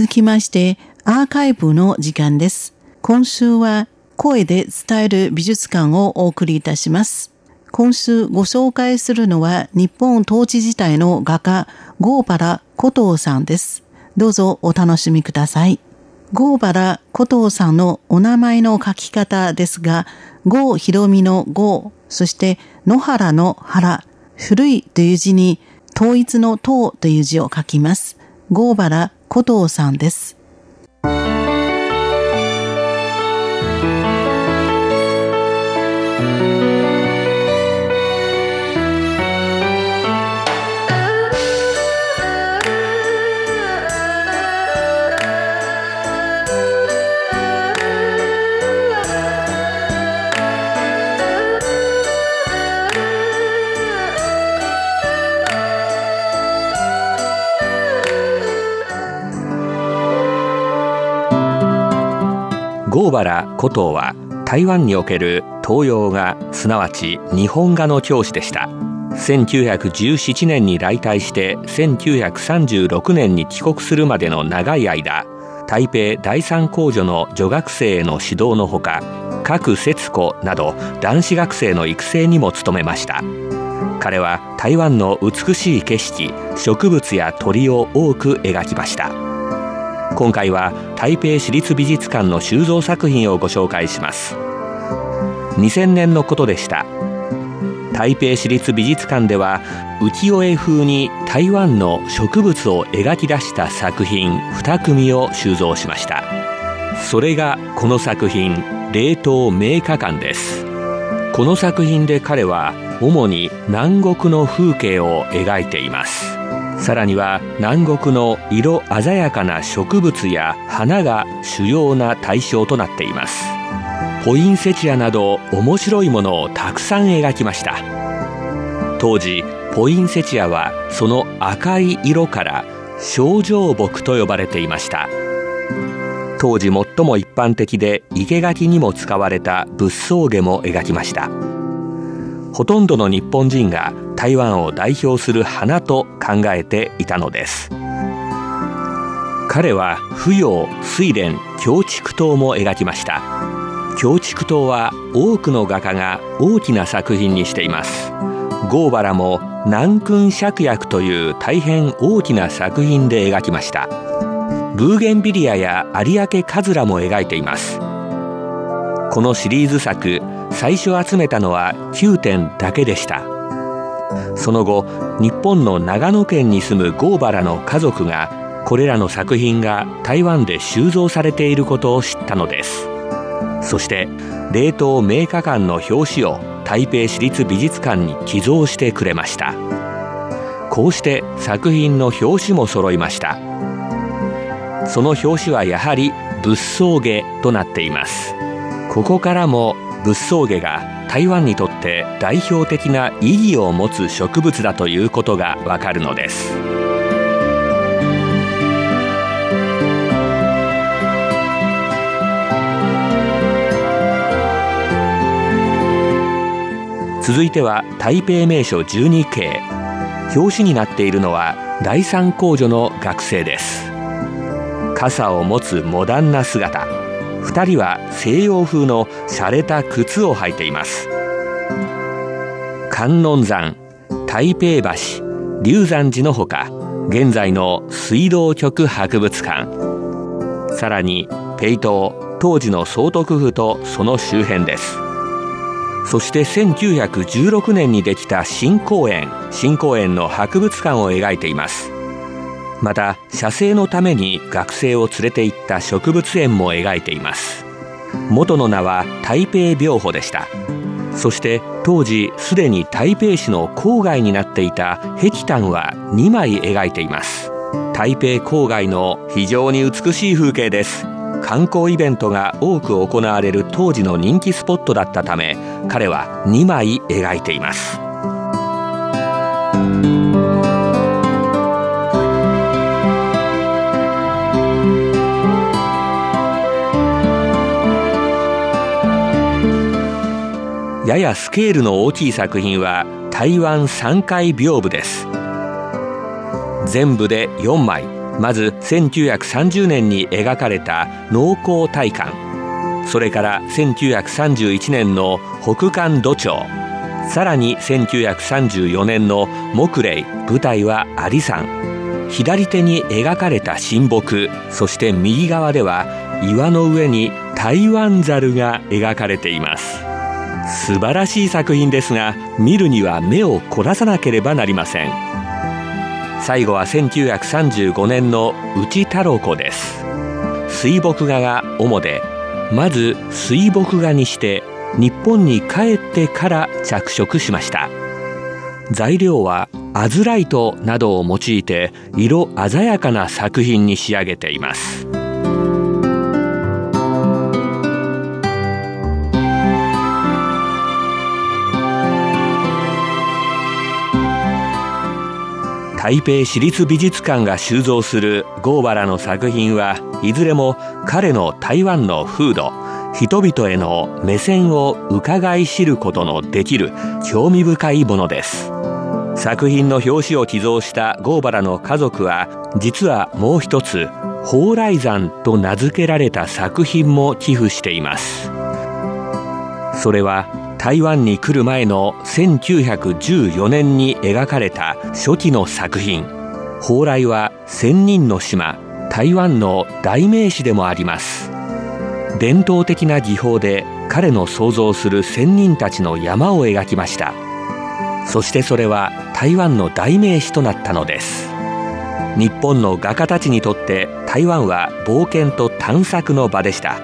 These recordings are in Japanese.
続きまして、アーカイブの時間です。今週は声で伝える美術館をお送りいたします。今週ご紹介するのは日本統治時代の画家、ゴーバラ・コトーさんです。どうぞお楽しみください。ゴーバラ・コトーさんのお名前の書き方ですが、ゴー・ヒロミのゴー、そして野原の原、古いという字に統一の統という字を書きます。ゴーバラ・古道さんです。郷原古藤は台湾における東洋画すなわち日本画の教師でした。1917年に来台して1936年に帰国するまでの長い間台北第三工女の女学生への指導のほか各節子など男子学生の育成にも努めました。彼は台湾の美しい景色植物や鳥を多く描きました。今回は台北市立美術館の収蔵作品をご紹介します。2000年のことでした。台北市立美術館では浮世絵風に台湾の植物を描き出した作品2組を収蔵しました。それがこの作品冷凍名画館です。この作品で彼は主に南国の風景を描いています。さらには南国の色鮮やかな植物や花が主要な対象となっています。ポインセチアなど面白いものをたくさん描きました。当時ポインセチアはその赤い色から症状木と呼ばれていました。当時最も一般的で生垣にも使われた仏装下も描きました。ほとんどの日本人が台湾を代表する花と考えていたのです。彼は芙蓉睡蓮京畜島も描きました。京畜島は多くの画家が大きな作品にしています。ゴーバラも南君芍薬という大変大きな作品で描きました。ブーゲンビリアや有明カズラも描いています。このシリーズ作最初集めたのは9点だけでした。その後日本の長野県に住むゴーバラの家族がこれらの作品が台湾で収蔵されていることを知ったのです。そして冷凍名画館の表紙を台北市立美術館に寄贈してくれました。こうして作品の表紙も揃いました。その表紙はやはり仏装下となっています。ここからも仏装下が台湾にとって代表的な意義を持つ植物だということがわかるのです。続いては台北名所12景。表紙になっているのは第三工女の学生です。傘を持つモダンな姿。2人は西洋風の洒落た靴を履いています。観音山台北橋龍山寺のほか現在の水道局博物館。さらにペイ島当時の総督府とその周辺です。そして1916年にできた新公園新公園の博物館を描いています。また写生のために学生を連れて行った植物園も描いています。元の名は台北病法でした。そして当時すでに台北市の郊外になっていた壁炭は2枚描いています。台北郊外の非常に美しい風景です。観光イベントが多く行われる当時の人気スポットだったため彼は2枚描いています。ややスケールの大きい作品は台湾三階屏風です。全部で4枚。まず1930年に描かれた農耕大観。それから1931年の北韓土町。さらに1934年の木霊舞台はアリ山。左手に描かれた神木。そして右側では岩の上に台湾ザルが描かれています。素晴らしい作品ですが見るには目を凝らさなければなりません。最後は1935年の内太郎湖です。水墨画が主でまず水墨画にして日本に帰ってから着色しました。材料はアズライトなどを用いて色鮮やかな作品に仕上げています。台北市立美術館が収蔵するゴーバラの作品はいずれも彼の台湾の風土人々への目線を伺い知ることのできる興味深いものです。作品の表紙を寄贈したゴーバラの家族は実はもう一つ蓬莱山と名付けられた作品も寄付しています。それは台湾に来る前の1914年に描かれた初期の作品。蓬莱は千人の島台湾の代名詞でもあります。伝統的な技法で彼の想像する仙人たちの山を描きました。そしてそれは台湾の代名詞となったのです。日本の画家たちにとって台湾は冒険と探索の場でした。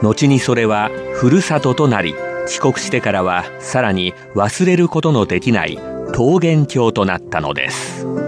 後にそれはふるさととなり帰国してからはさらに忘れることのできない桃源郷となったのです。